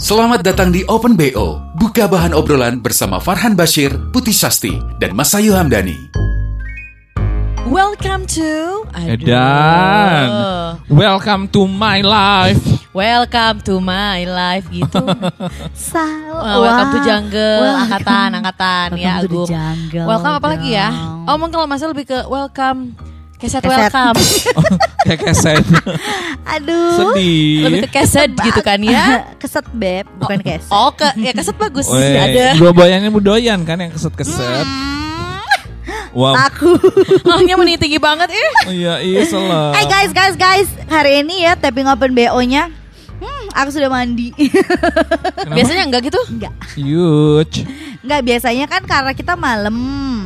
Selamat datang di Open BO. Buka bahan obrolan bersama Farhan Bashir, Putih Sasti, dan Masayu Hamdani. Welcome to Dan welcome to my life. Welcome to my life gitu. Sa Wah, welcome to jungle, Welcome. angkatan, angkatan ya Welcome the Agung. jungle Welcome apa lagi ya? Oh mungkin kalau masa lebih ke welcome. Keset, Keset. welcome. Kayak keset. Aduh. lebih Sedih. ke keset gitu kan ya. Keset beb, bukan keset. Oh ke ya keset bagus ada. Dua boyannya budoyan kan yang keset-keset. Wow. Aku. Hanya menit tinggi banget eh. Oh, Iya, iya salah. Hey guys, guys, guys. Hari ini ya tapping open BO-nya. Aku sudah mandi. Kenapa? Biasanya enggak gitu? Enggak. Huge. Enggak biasanya kan karena kita malam.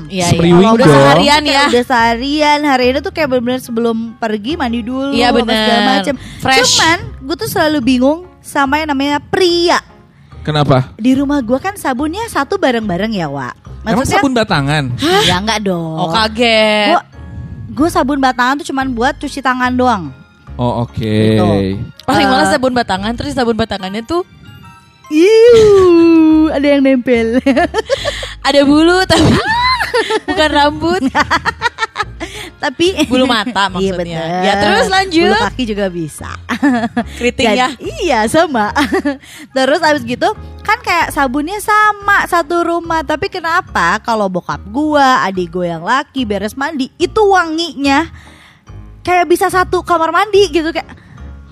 Iya, iya. Udah dong. seharian ya. Udah seharian. Hari ini tuh kayak bener-bener sebelum pergi mandi dulu. Iya, apa bener. Segala. Fresh. Cuman gue tuh selalu bingung sama yang namanya pria. Kenapa? Di rumah gue kan sabunnya satu bareng-bareng ya, Wak. Emang sabun batangan? Ya enggak dong. Oh kaget. Gue gue sabun batangan tuh cuman buat cuci tangan doang. Oh, oke. Gitu. Paling Eh. malas sabun batangan terus sabun batangannya tuh Iu, ada yang nempel. ada bulu tapi bukan rambut, Tapi bulu mata Iya maksudnya. bener. ya terus lanjut. Bulu kaki juga bisa. Keriting Dan- ya. Iya sama. Terus abis gitu kan kayak sabunnya sama satu rumah. Tapi kenapa kalau bokap gua, adik gua yang laki beres mandi itu wanginya kayak bisa satu kamar mandi gitu kayak.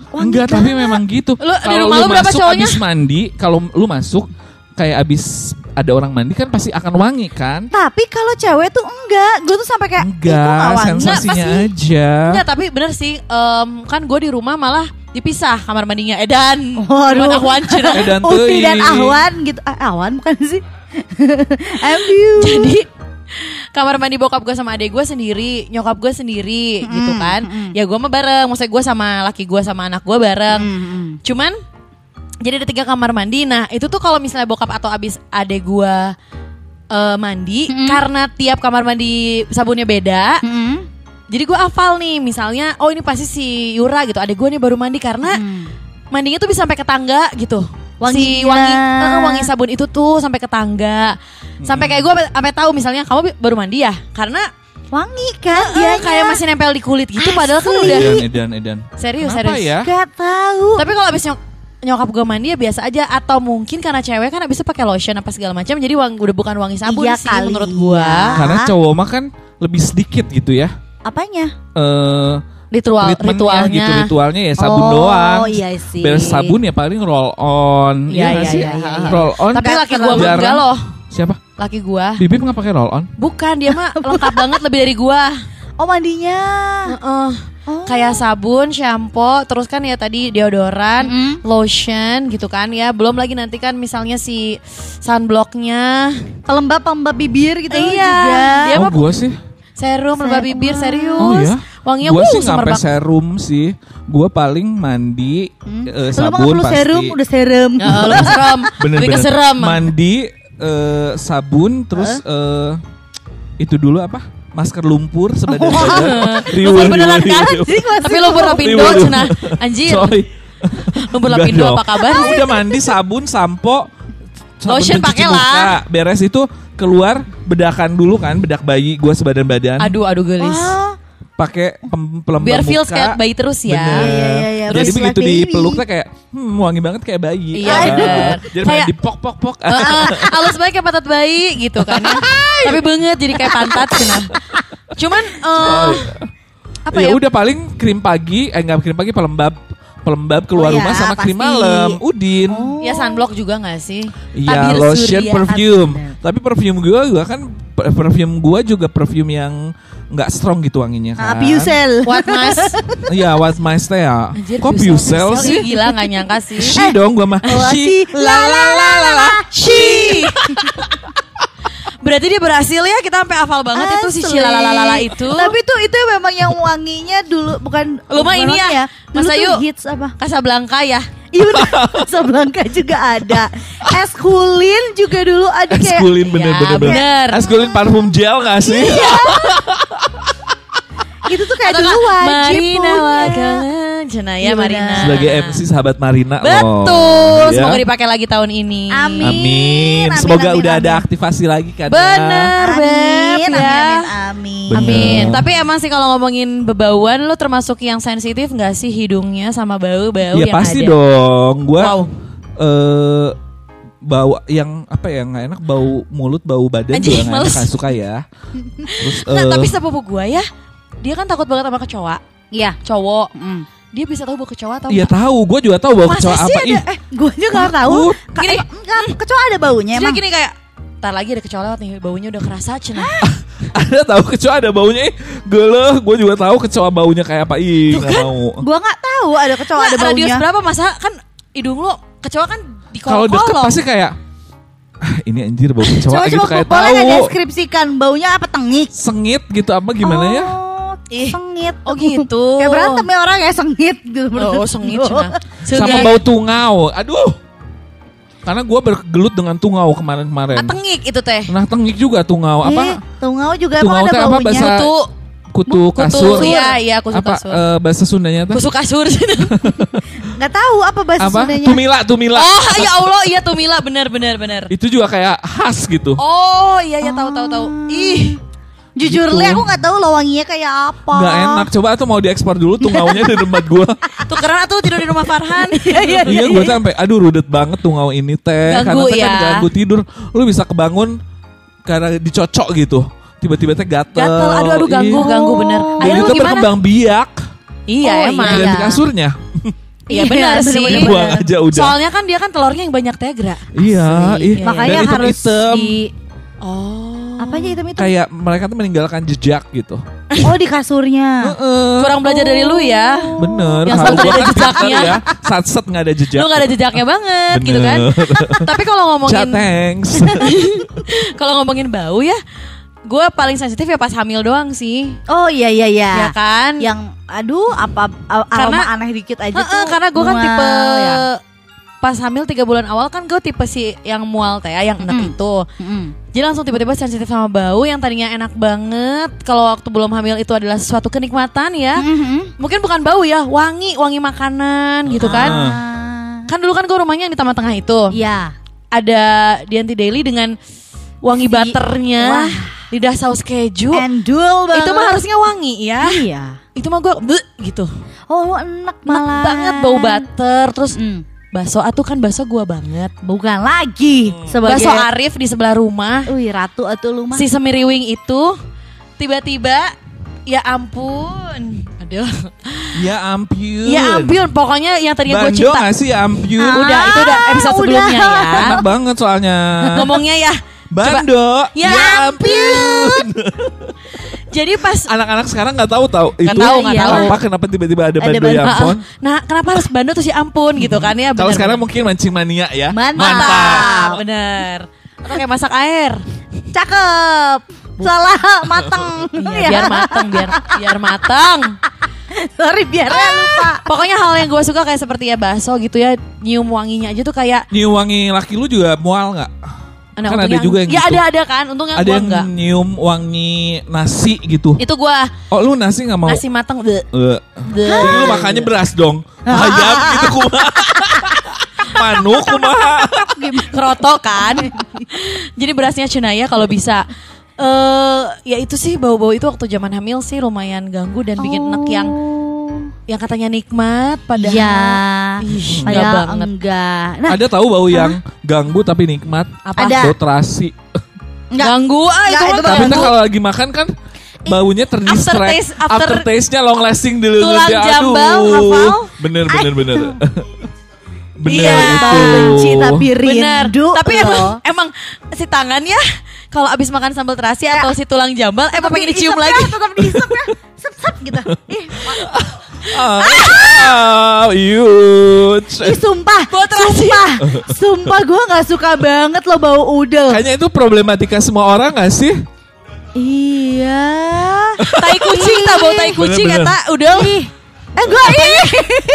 wangi Enggak, tapi banget. memang gitu. Lu- di Kalau rumah lu berapa masuk cowoknya? abis mandi, kalau lu masuk kayak abis ada orang mandi kan pasti akan wangi kan? Tapi kalau cewek tuh enggak, gue tuh sampai kayak "Ih, kok nggak Enggak, wangi?" sensasinya Enggak, pasti. aja. Enggak, tapi bener sih. em, kan gue di rumah malah dipisah kamar mandinya Edan. Waduh. Cuman Ahwan. Edan Uti dan. Ahwan gitu. Ah, Ahwan bukan sih? You. Jadi kamar mandi bokap gue sama adek gue sendiri, nyokap gue sendiri gitu kan. Ya gue mah bareng, maksudnya gue sama laki gue sama anak gue bareng. Mm-mm. Cuman jadi ada tiga kamar mandi. Nah itu tuh kalau misalnya bokap atau abis adek gue eh, mandi, karena tiap kamar mandi sabunnya beda. Mm-mm. Jadi gue hafal nih, misalnya, oh ini pasti si Yura gitu, adek gue nih baru mandi karena mandinya tuh bisa sampai ke tangga gitu. Si Wanginya. wangi eh, wangi sabun itu tuh sampai ke tangga. Sampai kayak gue sampai tahu misalnya kamu baru mandi ya, karena Wangi kan dia dia kayak masih nempel di kulit gitu padahal kan udah Edan, Edan, Edan. serius Kenapa serius. ya? Gak tahu. Tapi kalau abis nyok nyokap gue mandi ya biasa aja atau mungkin karena cewek kan abis itu pakai lotion apa segala macam jadi wang, udah bukan wangi sabun Iya sih kali menurut ya. gue. Karena cowok mah kan lebih sedikit gitu ya. Apanya? Eh Ritual ritualnya. gitu ritualnya ya sabun Oh, doang. iya sih. Beres sabun ya paling roll on. Iya, Iya iya, sih? iya, iya, iya. Roll on. Tapi laki gue Jarang. enggak loh. Siapa? Laki gue. Bibip nggak pakai roll on? Bukan dia mah lengkap banget lebih dari gue. Oh mandinya. Heeh. Oh. Kayak sabun, shampoo, terus kan ya tadi deodoran, lotion gitu kan ya. Belum lagi nanti kan misalnya si sunblocknya, pelembab pelembab bibir gitu Iya. juga. Dia oh mah- gua sih. Serum, lembab bibir serius. Oh ya. Wanginya gua wuh, sih nggak sampai serum sih. Gua paling mandi mah nggak sabun perlu pasti. serum, udah serum. Ya, lu serem. Bener, Lebih ke bener. serem. Mandi eh, sabun terus eh, itu dulu apa? Masker lumpur sebadan-badan. Lumpur beneran kan? Anjing, masih Tapi lumpur lapindo cenah. Anjir. Sorry. Lumpur lapindo apa kabar? Ah, Udah mandi sabun, sampo, Lotion pakai lah. Beres itu keluar bedakan dulu kan, bedak bayi gua sebadan badan. Aduh, aduh gelis. Oh, Pakai pelembab Biar feels muka. kayak bayi terus ya. Bener. Iya, iya, iya. Jadi Terus begitu like baby. dipeluk tuh kayak hmm, wangi banget kayak bayi. Iya, Ah. bener. Jadi Kayak- kayak dipok pok pok. Heeh, halus banget kayak pantat bayi gitu kan ya. Tapi banget jadi kayak pantat cenah. Cuman eh, apa ya ya? udah paling krim pagi, eh enggak krim pagi pelembab pelembab keluar Oh, rumah ya, sama krim malam, Udin. Ya sunblock juga gak sih? Iya, Tabir lotion, surya. perfume. Tapi perfume gua juga kan perfume gua juga perfume yang nggak strong gitu wanginya Ah, kan. Piusel. What mas? Iya, what my stay ya. Anjir, Kok sih? Ih, Gila gak nyangka sih. She dong gua mah. Oh, She si la la la la la Ci. Berarti dia berhasil ya kita sampai hafal banget itu si Asli. Cilalalala itu. Tapi tuh itu memang yang wanginya dulu bukan Lu mah bukan ini ya, Dulu Mas Ayu. hits apa? Casablanca ya. Iya bener, Casablanca juga ada. Es kulin juga dulu ada kayak Eskulin bener-bener. Ya, bener. Eskulin parfum gel gak sih? itu tuh kayak Atau dulu wajib Marina. Wakalan. Cenaya Iya, Marina. Sebagai MC sahabat Marina loh. Betul. Ya. Semoga dipakai lagi tahun ini. Amin. Amin. Amin, Semoga amin, udah ada amin. aktivasi lagi kan. ya. Bener, Beb. Amin, amin, ya. amin, amin. Bener. Amin. Tapi emang sih kalau ngomongin bebauan, lo termasuk yang sensitif nggak sih hidungnya sama bau-bau Iya yang pasti ada? dong. Gua Wow. eh bau yang apa ya nggak enak bau mulut bau badan Anjing, juga nggak enak suka ya. Terus Nah, eh, tapi sepupu gua ya, dia kan takut banget sama kecoa. Iya. Cowok. Mm. Dia bisa tahu bau kecoa atau Iya tahu, gue juga tahu bau Masa kecoa apa ada? Eh, gue juga nggak tahu. Ka- Gini. enggak, kecoa ada baunya emang. gini kayak Ntar lagi ada kecoa lewat nih Baunya udah kerasa cenah ada tahu kecoa ada baunya ih. Geleh, gue juga tahu kecoa baunya kayak apa ih nggak kan? mau. Gue nggak tahu ada kecoa ada Radius baunya. berapa masa Kan hidung lu Kecoa kan di Kalau deket kolong pasti kayak ah, ini anjir bau kecoa Coba gitu coba kayak boleh tahu. deskripsikan baunya apa tengik? Sengit gitu apa gimana ya? Oh, Ih. sengit. Oh gitu Kayak berantem ya orang ya sengit gitu. Oh sengit cenah Sama bau tungau. Aduh. Karena gue bergelut dengan tungau kemarin-kemarin. Ah, tengik itu teh Nah tengik juga tungau. Eh, Apa? tungau juga Tungau emang ada teh apa baunya. bahasa Kutu kutu kasur? Iya iya kutu apa kasur eh, bahasa Sundanya tuh? Kusuk kasur Nggak tahu apa bahasa Apa? Sundanya. Tumila, tumila. Oh ya Allah Iya Tumila Bener bener bener Itu juga kayak khas gitu. Oh iya iya tahu tahu tahu Ih Jujur Gitu. li aku nggak tahu lo wanginya kayak apa. Nggak enak. Coba tuh mau diekspor dulu tungaunya di tempat gue. Tukeran atuh tidur di rumah Farhan Iya, iya, gue sampai aduh rudet banget tungau ini teh. Ganggu Karena teh kan ya. ganggu tidur. Lu bisa kebangun karena dicocok gitu. Tiba-tiba teh gatel. Gatel Aduh aduh ganggu Ih. ganggu bener Dan Akhirnya itu gimana berkembang biak. Iya Oh, emang iya. Ganti kasurnya. Iya benar Iya, sih bener-bener. Buang aja udah. Soalnya kan dia kan telurnya yang banyak tegra Iya, ih. Iya, Makanya Dan harus hitam-hitam. di Oh apa aja hitam itu? Kayak mereka tuh meninggalkan jejak gitu. Oh di kasurnya. Heeh. Kurang belajar dari lu ya Bener. Yang nggak gua ada jejaknya. ya. Sat-set nggak ada jejak. Lu gak ada jejaknya banget gitu kan Tapi kalau Chat, ngomongin thanks. Kalau ngomongin bau ya Gue paling sensitif ya pas hamil doang sih Oh iya iya iya. Ya kan Yang aduh apa a- Karena- aroma aneh dikit aja Heeh, tuh. Karena gue kan tipe ya. Pas hamil tiga bulan awal kan gue tipe si yang mual teh Yang enak Mm-mm. itu Mm-mm. Jadi langsung tiba-tiba sensitif sama bau Yang tadinya enak banget Kalau waktu belum hamil itu adalah sesuatu kenikmatan ya Mhm. Mungkin bukan bau ya Wangi, wangi makanan gitu kan Ah. Kan dulu kan gue rumahnya yang di Taman Tengah itu Iya. Ada Dianti Daily dengan wangi Si- butternya wah. Lidah saus keju Endul banget. Itu mah harusnya wangi ya Iya. Itu mah gue gitu Oh Enak malah. banget bau butter Terus Mm. Bakso atuh kan bakso gua banget Bukan lagi sebagai Bakso Arif di sebelah rumah Wih ratu atau lu mah. Si semiriwing itu Tiba-tiba Ya ampun Aduh ya ampun. Ya ampun Pokoknya yang tadinya gue Bando cinta nggak sih ya ampun? Ah. Udah itu udah episode udah. sebelumnya ya Enak banget soalnya. Ngomongnya ya Coba. Bando. Ya ampun. Jadi pas Anak-anak sekarang nggak tahu tahu itu. tahu, tahu. Apa kenapa tiba-tiba ada bando ya ampun? Nah kenapa harus bando tuh si ampun gitu kan ya Kalau sekarang mungkin mancing mania ya. Mantap. Mantap Bener Atau kayak masak air Cakep. Salah mateng. Iya, biar matang biar biar matang Sorry biar ya lupa. Pokoknya hal yang gue suka kayak seperti ya bakso gitu ya Nyium wanginya aja tuh kayak Nyium wangi laki lu juga mual nggak? Nah, Kan ada untungnya- juga yang Ya gitu. ada ada kan Untungnya Ada yang enggak nyium wangi nasi gitu. Itu gue Oh lu nasi nggak mau? nasi matang bleh, Eh, bleh. Jadi lu makannya beras dong. Ayam gitu kumaha. Manuk kumaha. Keroto kan Jadi berasnya cenaya kalau bisa eh ya itu sih bau-bau itu waktu zaman hamil sih lumayan ganggu dan bikin enak yang yang katanya nikmat padahal Iya. Ih, enggak Kayak banget. enggak. Nah, Ada tahu bau yang ganggu tapi nikmat? Apa? Ada. Bau terasi. enggak. Ganggu ah Enggak, itu, itu Tapi tuh kalau lagi makan kan baunya terdistract. Aftertaste- after- Aftertaste-nya long lasting di Tulang lengan jambal, hafal? Bener bener bener. bener Iya. itu. Benci tapi Benar. rindu. Tapi loh. emang, emang si tangan ya kalau abis makan sambal terasi atau si tulang jambal emang pengen dicium Diisep lagi. Ya, tetap diisep ya. Sep sep gitu. Ih, Ah, huge. Ih sumpah, sumpah, sumpah gue nggak suka banget lo bau udel. Kayaknya itu problematika semua orang gak sih? Iya. tai kucing tak bau tai kucing kata udah. Eh gue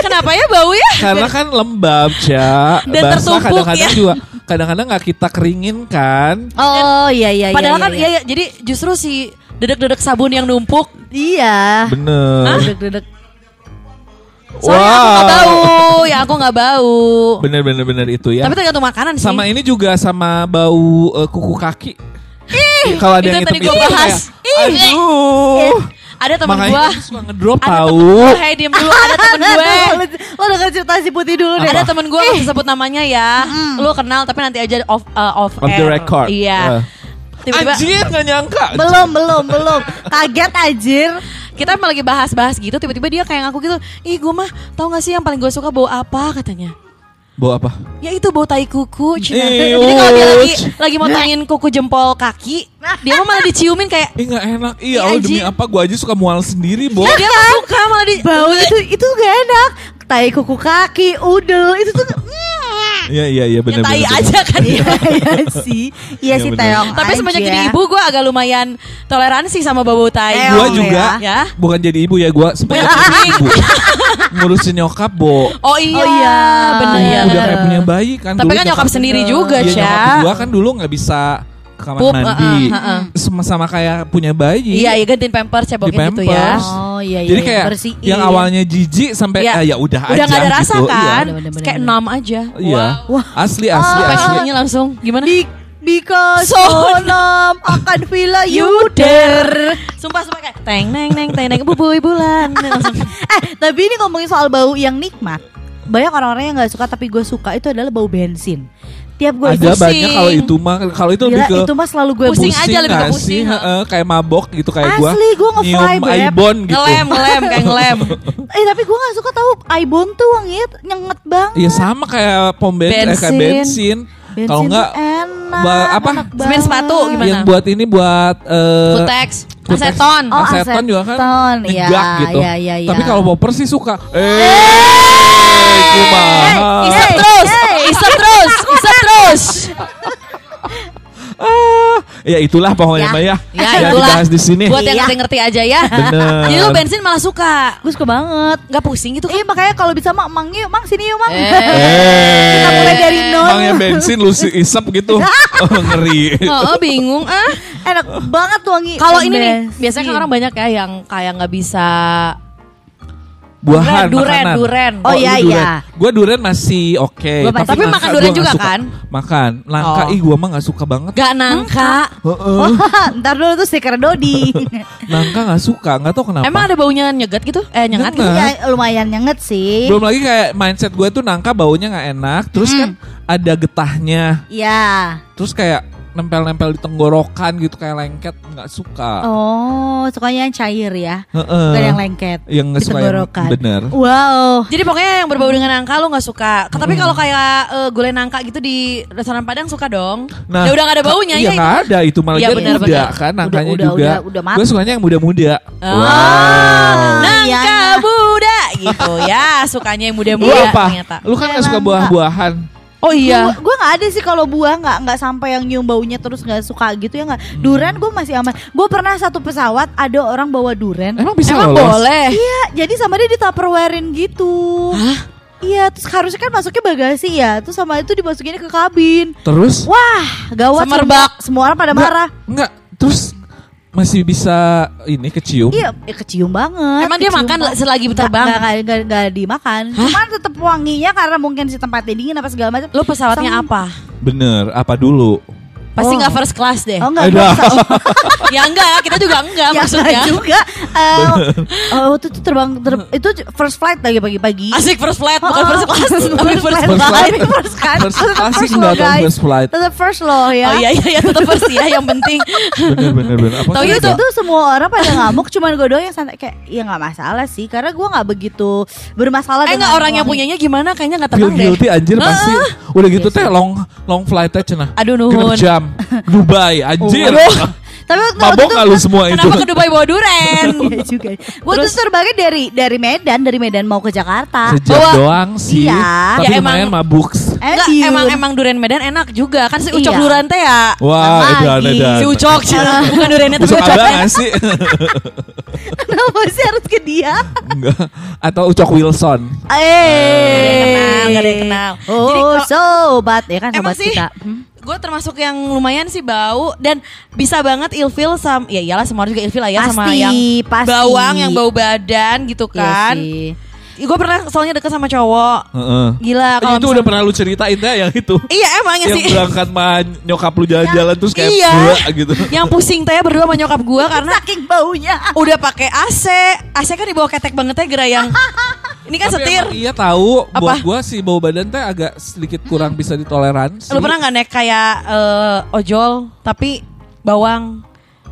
Kenapa ya bau ya? Karena kan lembab, Ca. Dan Basah tertumpuk, kadang-kadang ya. juga kadang-kadang nggak kita keringin kan. Oh iya iya. Padahal iya, kan iya. ya, ya jadi justru si dedek-dedek sabun yang numpuk. Iya. Bener. Dedek-dedek. Soalnya aku nggak bau, ya aku nggak bau. Bener bener bener itu ya. Tapi tergantung makanan sih. Sama ini juga sama bau eh, kuku kaki. Kalau ada itu yang tadi gua bahas. kayak, Aduh. ada temen itu suka ngedrop tahu. gue, hey diem dulu. Ada temen gue. Lo denger cerita si putih dulu deh. Ada temen gue gak sebut namanya ya. Lu kenal tapi nanti aja off uh, off, Off the air. record. Iya. Eh. Tiba-tiba Anjir gak nyangka. Belum belum belum. Kaget anjir. Kita emang lagi bahas-bahas gitu tiba-tiba dia kayak ngaku gitu ih gue mah tau gak sih yang paling gue suka bau apa katanya Bau apa? ya itu bau tai kuku jadi kalau dia lagi lagi motongin kuku jempol kaki dia mah malah diciumin kayak Ih gak enak. Iya, Allah demi apa? Gue aja suka mual sendiri, Bo. dia gak suka malah di Bau itu itu gak enak. Tai kuku kaki, udel itu tuh. Iya, iya, iya ya bener tai bener, aja kan Iya iya sih. Iya Iya, sih. Teong. tapi semenjak jadi ibu gue agak lumayan toleransi sama bau tai Gue Teong juga, ya. bukan jadi ibu ya, gue sebenarnya jadi ibu. Ngurusin nyokap, Bo. oh iya, Oh iya, bener iya, Udah kayak punya bayi kan. tapi Dulu kan nyokap sendiri juga Iya, Ca nyokap gue kan dulu gak bisa ke kamar Pup, mandi. uh-uh, uh-uh. Sama-sama kayak punya bayi. iya iya gantiin pampers Di ceboknya gitu ya. Oh iya iya. Jadi kayak bersihin. yang awalnya jijik sampai Iya. ah, ya udah aja udah gak ada rasa gitu. kan Iya. Bener-bener. kayak enam aja Iya. Asli asli Sampai asli. langsung gimana Be because So- sonam akan villa yuder. Sumpah sumpah kayak teng neng neng teng neng bubui bulan Eh, tapi ini ngomongin soal bau yang nikmat. Banyak orang-orang yang nggak suka tapi gue suka itu adalah bau bensin. Tiap gue Ada pusing. banyak kalau itu mah kalau itu lebih Gila, ke itu mah selalu gue Pusing aja, lebih ke pusing, sih? Heeh, kayak mabok gitu kayak gua. Asli, gua nge-fly, nyium Beb. Aibon gitu. ngelem ngelem kayak ngelem Eh tapi gue gak suka tahu Aibon tuh wanginya nyenget banget. Iya sama kayak pom bensin, eh, kayak Bensin. bensin. Bensin Kalau enggak enak. ba- apa? enak Semen sepatu gimana? yang buat ini buat eh Kutex Kutex. aseton Oh, aseton juga kan aseton, iya, nyegak gitu. iya, iya, iya. Tapi kalau popper sih suka. Eh, Eh, terus hey. Isep terus isep terus Ah, ya itulah pokoknya Ya. Mbak ya. Ya, Yang itulah. dibahas di sini. buat yang Iya. ngerti-ngerti aja ya Bener. jadi lu bensin malah suka Gue suka banget. nggak pusing gitu kan Iya makanya kalau bisa mak mang yuk, mang sini yuk mang. Eh, Kita mulai dari nol. Emangnya bensin lu si isep gitu. oh, ngeri. oh bingung ah Enak banget tuh wangi. kalau ini nih biasanya kan orang banyak ya yang kayak nggak bisa Buahan, Duren, makanan. duren. Oh, iya, lu duren. iya. Gua duren masih oke. Gua masih Tapi nangka makan duren juga suka. kan? Makan. Langka Oh. ih gua mah gak suka banget. Gak nangka Heeh. Wah, ntar dulu tuh stiker Dodi. Nangka gak suka, gak tau kenapa. Emang ada baunya nyegat gitu? Eh nyengat gitu? Nyengat. ya lumayan nyenget sih. Belum lagi kayak mindset gue tuh nangka baunya gak enak. Terus Hmm. kan ada getahnya. Iya. Terus kayak nempel-nempel di tenggorokan gitu kayak lengket nggak suka. Oh, sukanya yang cair ya. Heeh. Bukan yang lengket. Yang nggak di suka yang tenggorokan. bener. Wow. Jadi pokoknya yang berbau dengan nangka lu gak suka Tapi kalau kayak eh, gulai nangka gitu di restoran Padang suka dong Ya udah gak ada baunya Iya ya nggak ada itu malah Iya, dia bener, muda bener. kan nangkanya Udah, udah, juga. udah, udah matang. gue sukanya yang muda-muda. Oh. Wow. Nangka Iya. muda gitu ya Sukanya yang Lu muda-muda apa? ternyata Lu kan nggak suka buah-buahan. Oh iya Gue nggak ada sih kalau buah nggak nggak sampai yang nyium baunya terus nggak suka gitu ya nggak. Hmm. Duren gue masih aman. Gue pernah satu pesawat ada orang bawa duren. Emang bisa Emang lolos? boleh Iya, jadi sama dia ditupperwarein gitu. Iya, terus harusnya kan masuknya bagasi ya. Terus sama itu dimasukinnya ke kabin. Terus? Wah, gawat Semerbak. Semua, semua orang pada Nggak, marah. Enggak. Terus masih bisa ini kecium? Iya, ya kecium banget. Emang dia kecium makan banget. selagi terbang? nggak, nggak, nggak, nggak dimakan. Cuman tetap wanginya karena mungkin si tempatnya dingin apa segala macam. Lu pesawatnya Sang- apa? Bener. Apa dulu? Pasti Oh. nggak first class deh Oh enggak, Aduh. Ya enggak kita juga enggak ya maksudnya enggak juga. Eh, oh, itu tuh terbang ter- itu first flight lagi pagi-pagi. Asik first flight bukan Oh, first class Tapi first First class flight. First kan. First class sih first enggak guys. first flight. Tetap first loh ya. Oh iya iya iya tetap first ya yang penting Bener bener bener. Apa Tau sih ya Itu tuh semua orang pada ngamuk cuman gue doang yang santai kayak ya nggak masalah sih karena gue nggak begitu bermasalah Eh dengan enggak orang yang punyanya gimana kayaknya enggak Feel tenang deh guilty anjir pasti. Udah gitu Iya teh long long flight teh cenah. Aduh nuhun jam. Dubai anjir. Aduh. Tapi waktu Mabok itu nggak lu semua itu? Kenapa ke Dubai bawa duren? Iya juga. Gue tuh terbangnya dari dari Medan, dari Medan mau ke Jakarta. Sejam Bawa- doang sih. Iya. Tapi Ya, lumayan emang- mabuk. Enggak, Ediun. emang emang duren Medan enak juga kan si Ucok Iya. duren teh ya. Wah, edan edan. Si Ucok bukan durennya tapi Ucok Ucok. sih. Kenapa sih harus ke dia? Enggak. Atau Ucok Wilson. Eh, Nggak ada yang kenal. Oh, Jadi kalau- sobat ya kan Emang sobat sih, kita. Hmm? Gue termasuk yang lumayan sih bau dan bisa banget ilfil sama ya iyalah semua orang juga ilfil lah ya sama Pasti, yang pasti. bawang yang bau badan gitu Iya kan. sih. gue pernah soalnya deket sama cowok. Heeh. Gila kalau itu udah misalnya- pernah lu ceritain deh yang itu. Iya emang ya yang sih. berangkat sama nyokap lu jalan-jalan terus kayak Iya. "Bleh," gitu. Yang pusing teh berdua sama nyokap gue karena Saking baunya. udah pakai AC. AC kan dibawa ketek banget ya gerai yang ini kan Tapi setir. emang iya tahu Apa? buat gua sih bau badan teh agak sedikit kurang bisa ditoleransi. Lu pernah nggak naik kayak eh, ojol tapi bawang?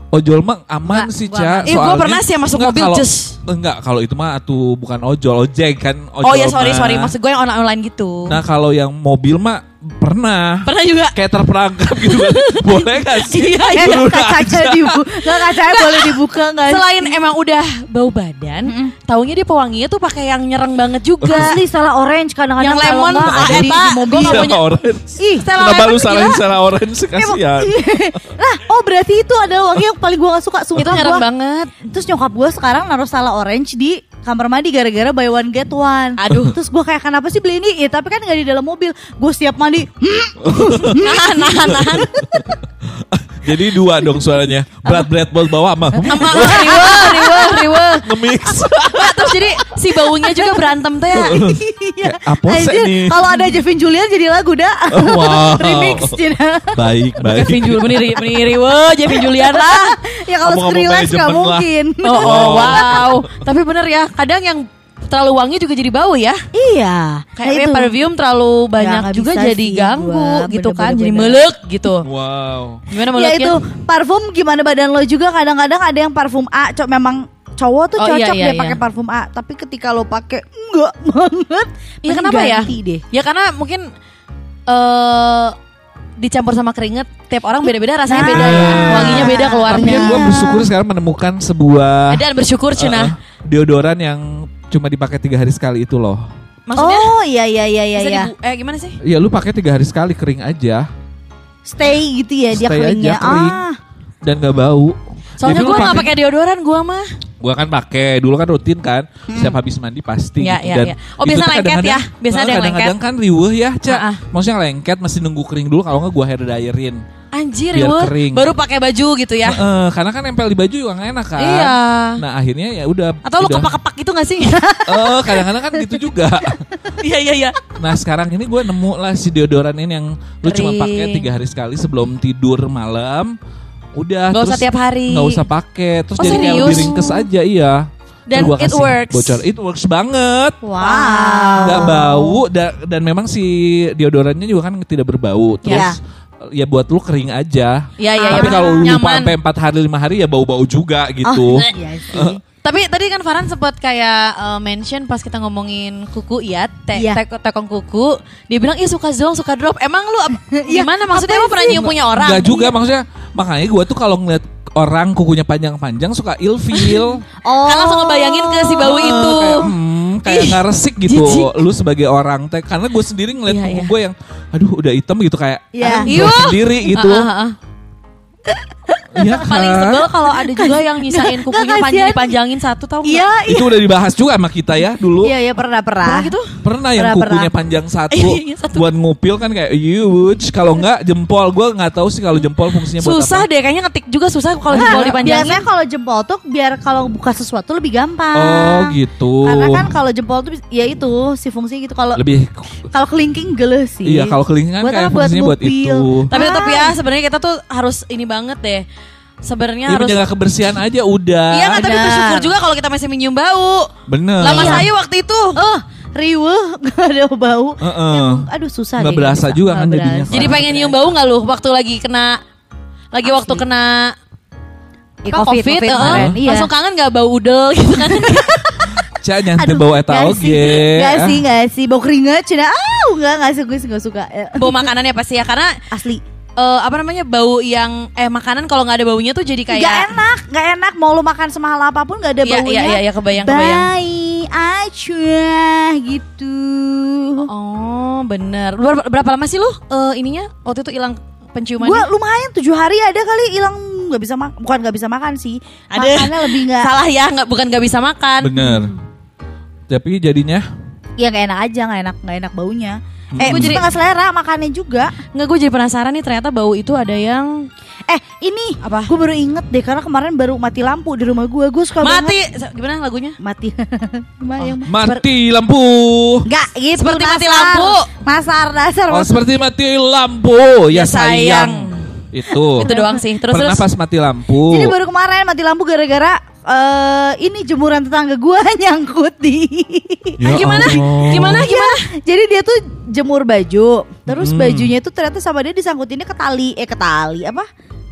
Ojol mah aman Nggak, sih, gua Ca. aman. Eh, gua Soalnya- pernah sih masuk Enggak, mobil, kalau- just. Enggak, kalau itu mah atuh bukan ojol, ojek kan. Ojol oh ya sorry mah. sorry maksud gue yang online online gitu. Nah, kalau yang mobil mah pernah. pernah juga. Kayak terperangkap gitu kan. Boleh gak sih? Iya, Turun kacanya aja. dibuka, nggak kacanya boleh dibuka nggak? sih? Selain emang udah bau badan, taunya dia pewanginya tuh pakai yang nyereng banget juga. Asli salah orange kadang-kadang Yang lemon, ah, ada di, di mobil. Stella punya- orange. Ih, Kenapa lu Lemon salahin. Stella orange? Kasihan. lah, oh berarti itu adalah wangi yang paling gue gak suka. Sumpah Itu nyereng gua- banget. Terus nyokap gue sekarang naruh salah orange di kamar mandi gara-gara buy one get one. Aduh. Terus gue kayak kenapa sih beli ini? Ya tapi kan gak di dalam mobil. Gue siap mandi. Hmm, Nahan, nahan, nahan. Jadi dua dong suaranya. Berat berat bol bawah sama Sama riwe, riwe, riwe. ngemix. Terus jadi si baunya juga berantem teh. ya. Iya. Kayak apa sih nih? Kalau ada Jevin Julian jadi lagu dah. Wow. Remix Cina. Baik, baik. Kevin Jul, meni, meni riwe, Jevin Julian lah. ya kalau Skrillex gak manajemen lah. mungkin. Oh, oh, wow. Tapi bener ya, kadang yang terlalu wangi juga jadi bau ya. Iya. Kayaknya Nah, itu. parfum terlalu banyak juga jadi sih ganggu gua, gitu kan, bener-bener jadi bener. melek gitu. Wow. Gimana Ya meleknya? itu parfum gimana badan lo juga kadang-kadang ada yang parfum A, cok memang cowok tuh Oh, cocok iya, iya, dia iya. pakai parfum A, tapi ketika lo pakai enggak banget. Iya mending kenapa ya? deh. Ya karena mungkin eh dicampur sama keringet, tiap orang beda-beda rasanya Nah. beda ya. Wanginya beda Tapi keluarnya. gue bersyukur sekarang menemukan sebuah Dan bersyukur uh, Cina. deodoran yang cuma dipakai tiga hari sekali itu loh. Maksudnya oh iya iya iya iya bisa iya. dibu- eh gimana sih? Iya lu pakai tiga hari sekali kering aja Stay gitu ya dia Stay aja, keringnya. kering. Ah. dan gak bau. Soalnya gue gak pakai deodoran gue mah. Gua kan pakai dulu kan rutin kan setiap habis mandi pasti Iya, gitu. iya, Dan iya. Oh, biasa lengket ya? Biasa ada yang kadang-kadang kan riweh ya cak Ah, ah. maksudnya lengket masih nunggu kering dulu kalau nggak gua hair dryerin Anjir Biar kering. Baru pakai baju gitu ya. Heeh, karena kan nempel di baju juga gak enak kan Iya. nah akhirnya ya udah Atau lu kepak-kepak gitu gak sih? Eh, kadang-kadang kan gitu juga Iya iya iya. Nah sekarang ini gue nemu lah si deodoran ini yang lu cuma pakai tiga hari sekali sebelum tidur malam. Udah. Gak usah tiap hari. Nggak usah pakai. Terus Oh, jadi kayak serius? lebih ringkes aja iya. Dan gua it works. Bocor. It works banget. Wow. Gak bau dan, dan memang si deodorannya juga kan tidak berbau. Terus ya buat lu kering aja. Iya iya Tapi iya. kalau lu lupa sampai 4 hari 5 hari ya bau-bau juga gitu. Oh, iya sih. Tapi tadi kan Farhan sempat kayak eh, mention pas kita ngomongin kuku iya, te Iya. te- tekong kuku, dia bilang iya suka zong, suka drop. Emang lu Iya, gimana maksudnya apa emang pernah nyium punya orang? Enggak juga maksudnya makanya gue tuh kalau ngeliat orang kukunya panjang-panjang suka ilfeel. Oh. Kan langsung ngebayangin ke si bau Eh, itu. kayak, hmm, kayak nggak resik gitu jijik. lu sebagai orang teh karena gue sendiri ngeliat Iya, kuku iya. gue yang aduh udah hitam gitu kayak Iya. ah, gua Iya. sendiri gitu Ah, ah, ah. Iya kan Paling sebel kalau ada juga yang nyisain kukunya panjang dipanjangin satu tahun. Iya, itu udah dibahas juga sama kita ya dulu iya iya pernah pernah. gitu. pernah yang Pernah, kukunya pernah. panjang satu, Iya, satu. buat ngupil kan kayak huge kalau enggak jempol gue nggak tahu sih kalau jempol fungsinya buat Susah apa deh kayaknya ngetik juga susah kalau Nah, jempol dipanjangin. biasanya kalau jempol tuh biar kalau buka sesuatu lebih gampang. oh gitu Karena kan kalau jempol tuh ya itu si fungsi gitu kalau lebih kalau kelingking geles sih. iya kalau kelingan Buat kayak? Buat fungsinya buat, ngupil. itu Tapi tetap Ah. ya sebenarnya kita tuh harus ini banget deh. Sebenarnya ya harus menjaga kebersihan aja udah Iya kan tapi bersyukur juga kalau kita masih minum bau. bener Lama Iya. saya waktu itu. Oh, riweh gak ada bau. Heeh. Aduh susah Nggak deh, berasa bisa. juga Nggak kan jadinya. berasa. Jadi pengen nyium bau nggak lu waktu lagi kena lagi waktu kena Ya, apa, COVID, COVID eh, kemarin, iya. langsung kangen nggak bau udel gitu kan? Cak nyantai Aduh, bawa eta nggak sih, oge. Nggak sih, nggak sih. Bau keringat, cina. Ah, sih, gue sih nggak suka. Bau makanannya pasti ya karena Asli. Eh, apa namanya bau yang eh makanan kalau nggak ada baunya tuh jadi kayak Gak enak, gak enak. Mau lu makan semahal apa pun gak ada Iya, baunya. iya, iya, iya, kebayang, kebayang. Baik aja gitu. Oh bener. Ber- berapa lama sih lu eh, ininya waktu itu hilang penciumannya? Gue lumayan tujuh hari ada kali hilang nggak bisa makan, bukan nggak bisa makan sih. Ada. Makannya lebih nggak. Salah ya, nggak bukan nggak bisa makan. Bener. Tapi jadinya Ya nggak enak aja, nggak enak, nggak enak baunya. Eh, Gua gue jadi- jadi selera makannya juga. Nggak gue jadi penasaran nih ternyata bau itu ada yang Eh, ini Apa? Gue baru inget deh karena kemarin baru mati lampu di rumah gue. Gue suka mati. banget Gimana lagunya? mati. Yang mati lampu. Enggak gitu Seperti mati dasar. lampu. Masar dasar Oh seperti mati lampu ya, Ya, sayang. sayang. Itu. Itu doang sih. Terus Pernah terus. pas mati lampu. Jadi baru kemarin mati lampu gara-gara eh ini jemuran tetangga gue nyangkut di. Ya gimana? Allah. Gimana? Gimana? Jadi dia tuh jemur baju, terus Hmm. bajunya itu ternyata sama dia disangkutinnya ke tali, eh ke tali apa?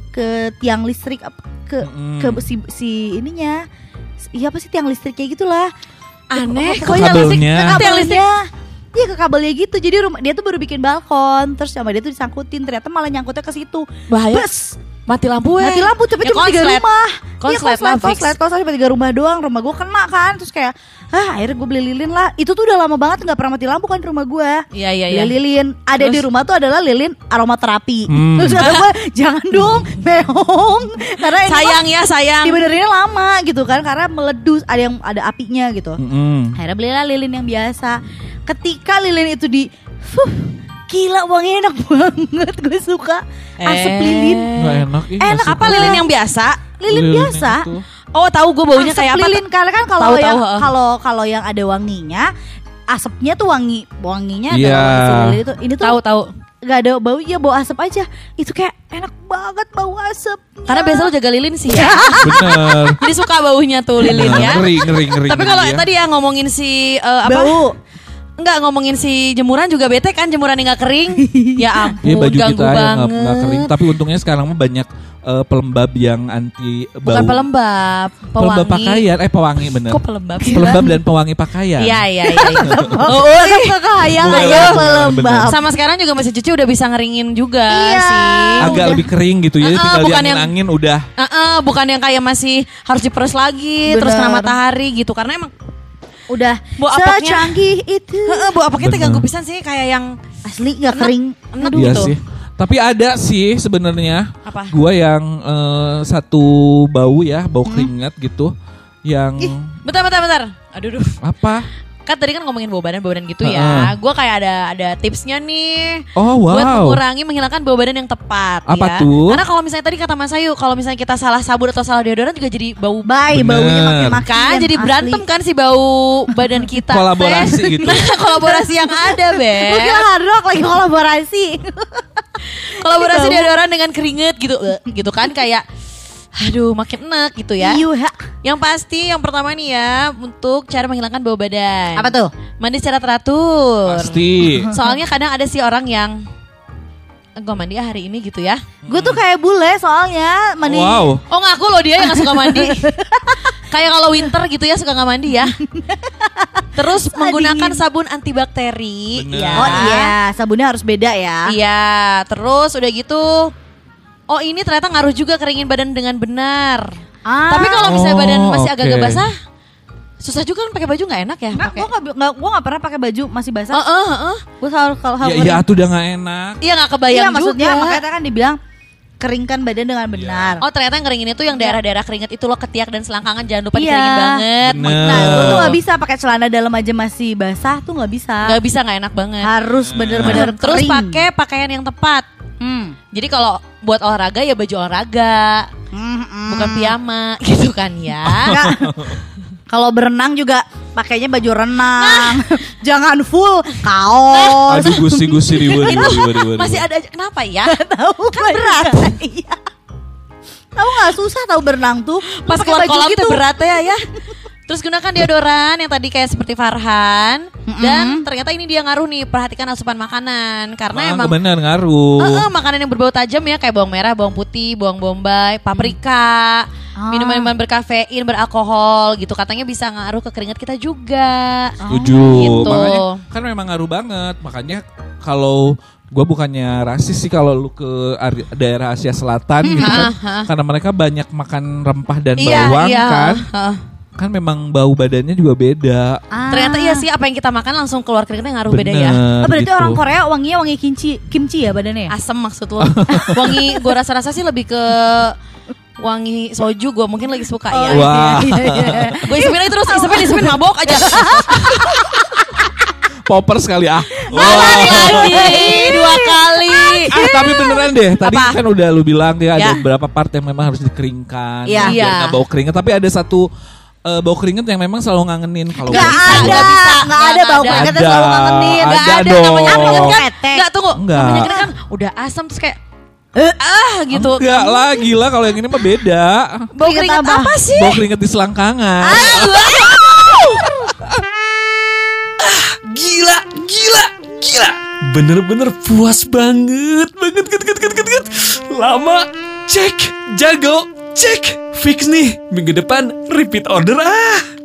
Ke tiang listrik apa? Ke Hmm. ke si si ininya. Iya apa sih tiang listrik kayak gitulah. Aneh. Ke kok kabelnya. yang listrik- Ke tiang listrik. kabelnya. Iya ke kabelnya gitu. Jadi rumah dia tuh baru bikin balkon, terus sama dia tuh disangkutin. Ternyata malah nyangkutnya ke situ. Bahaya. Bes, Mati lampu ya. mati lampu tapi Ya, cuma tiga rumah. Konslet Iya lah, konslet, konslet, konslet cuma tiga rumah doang. Rumah gue kena kan, terus kayak, ah akhirnya gue beli lilin lah. Itu tuh udah lama banget nggak pernah mati lampu kan di rumah gue. Iya iya Beli iya. lilin, ada di Terus? rumah tuh adalah lilin aromaterapi. Hmm. Terus kata gue, jangan dong, meong. Karena ini Sayang ya sayang. dibenerinnya lama gitu kan, karena meledus, ada yang ada apinya gitu. Mm-mm. Akhirnya belilah lilin yang biasa. Ketika lilin itu di, fuh, gila wanginya enak banget. Gue suka asap Eh. lilin. Enak. Enak suka. Apa lilin yang biasa? Lilin Lilin biasa. itu. Oh tahu gue baunya kayak apa? lilin karena kan kalau yang kalau kalau yang ada wanginya asapnya tuh wangi wanginya Iya. ada wangi si lilin itu ini tuh Tahu tahu. nggak ada baunya bau asap aja itu kayak enak banget bau asap Karena biasa lu jaga lilin sih ya. Bener. Jadi suka baunya tuh lilin ya. Ngeri, ngeri, ngeri. Tapi kalau ya. tadi ya ngomongin si eh, apa? bau Enggak ngomongin si jemuran juga bete kan jemuran yang gak kering. ya ampun, Iya baju ganggu kita yang banget. nggak nggak kering. Tapi untungnya sekarang mah banyak eh, pelembab yang anti bau. Bukan pelembab, pewangi. Pelembab pakaian, eh pewangi bener. Kok pelembab sih? Pelembab dan pewangi pakaian. Iya iya iya. iya. oh, Boleh, aja bener, pelembab Sama sekarang juga mesin cuci udah bisa ngeringin juga Iya. sih. Agak Udah. lebih kering gitu ya, Uh-uh, tinggal bukan yang- diangin-angin udah. Heeh, bukan yang kayak masih harus diperes lagi terus Bener. kena matahari gitu karena emang udah Bau apaknya- secanggih itu heeh bau apa kita ganggu pisan sih kayak yang asli nggak kering enak Iya gitu. sih. Tapi ada sih sebenarnya. Apa? Gua yang eh, satu bau ya, bau keringat gitu. Yang Bentar bentar bentar. Aduh duh. apa? Kan tadi kan ngomongin bau badan bau badan gitu ya. Gua kayak ada ada tipsnya nih. Oh Buat wow. mengurangi menghilangkan bau badan yang tepat Apa ya. tuh? Karena kalau misalnya tadi kata Mas Ayu, kalau misalnya kita salah sabun atau salah deodoran juga jadi bau Bener. baunya makin makin kan jadi berantem kan si bau badan kita Kolaborasi Teh. gitu. nah kolaborasi yang ada Gue be kira hard rock lagi kolaborasi kolaborasi deodoran dengan keringet gitu eh, gitu kan kayak aduh makin enak gitu ya Iya. yang pasti yang pertama nih ya untuk cara menghilangkan bau badan Apa tuh? mandi secara teratur Pasti. soalnya kadang ada sih orang yang gue mandi ya hari ini gitu ya Gue tuh kayak bule soalnya mandi. Wow. oh ngaku loh dia yang gak suka mandi kayak kalau winter gitu ya suka nggak mandi ya terus Susah menggunakan sabun antibakteri Bener. ya Oh iya, sabunnya harus beda ya. Iya, terus udah gitu Oh ini ternyata ngaruh juga keringin badan dengan benar. Ah. Tapi kalau misalnya Oh, badan masih agak-agak oke. basah, susah juga kan pakai baju nggak enak ya? Nggak, gue nggak, nggak, gue nggak pernah pakai baju masih basah. Heeh, heeh. Gue selalu kalau Ya iya tuh udah gak enak. Iya nggak kebayang Iya maksudnya juga. makanya kan dibilang keringkan badan dengan benar. Oh ternyata yang keringin itu yang daerah-daerah keringet itu loh ketiak dan selangkangan jangan lupa Iya. dikeringin banget. Bener. Nah, gue tuh nggak bisa pakai celana dalam aja masih basah tuh nggak bisa. Nggak bisa nggak enak banget. Harus bener-bener Terus kering. pakai pakaian yang tepat. Hmm. Jadi kalau buat olahraga ya baju olahraga, Hmm, hmm. bukan piyama gitu kan ya. Kalau berenang juga pakainya baju renang. Jangan full kaos. Aduh gusi-gusi body, body. Masih ada aja kenapa ya? Tahu kan berat. Iya. Tahu nggak susah tahu berenang tuh. Pas keluar kolam gitu. tuh berat ya ya. Terus gunakan deodoran yang tadi kayak seperti Farhan dan ternyata ini dia ngaruh nih perhatikan asupan makanan karena Ah, emang bener ngaruh. Eh, eh, makanan yang berbau tajam ya kayak bawang merah, bawang putih, bawang bombay, paprika, Ah. minuman-minuman berkafein, beralkohol gitu katanya bisa ngaruh ke keringat kita juga. Setuju. gitu. Makanya kan memang ngaruh banget. Makanya kalau gue bukannya rasis sih kalau lu ke daerah Asia Selatan gitu kan, karena mereka banyak makan rempah dan bawang kan, Hah. Kan memang bau badannya juga beda. Ah. Ternyata iya sih apa yang kita makan langsung keluar keringetnya ngaruh beda ya. Oh, berarti gitu. orang Korea wanginya wangi kimchi, kimchi ya badannya ya? Asem maksud lo. wangi gue rasa-rasa sih lebih ke wangi soju gue mungkin lagi suka ya. Wah. Iya, iya, iya. Gue isepin aja terus, isepin, isepin mabok aja. Popper sekali ah. Lari lagi dua kali. Ah, tapi beneran deh. Tadi Apa? kan udah lu bilang ya ada Ya. beberapa part yang memang harus dikeringkan. Iya. Iya. nggak bau keringet. Tapi ada satu eh, bau keringet yang memang selalu ngangenin kalau Gak gua- bisa, ada, nggak bisa, nggak ada nggak bau ada. keringetnya Ada, selalu ngangenin. ada Nggak ada dong. namanya bau kan, enggak tunggu. Enggak. Namanya kan, kan udah asam terus kayak ah gitu. Enggak lah, gila kalau yang ini mah beda. Bau Keringet keringet apa? apa sih? Bau keringet di selangkangan. Gila, gila, gila. Bener-bener puas banget, banget, banget, banget, banget, banget. Lama, cek, jago, cek. Fix nih, minggu depan repeat order ah.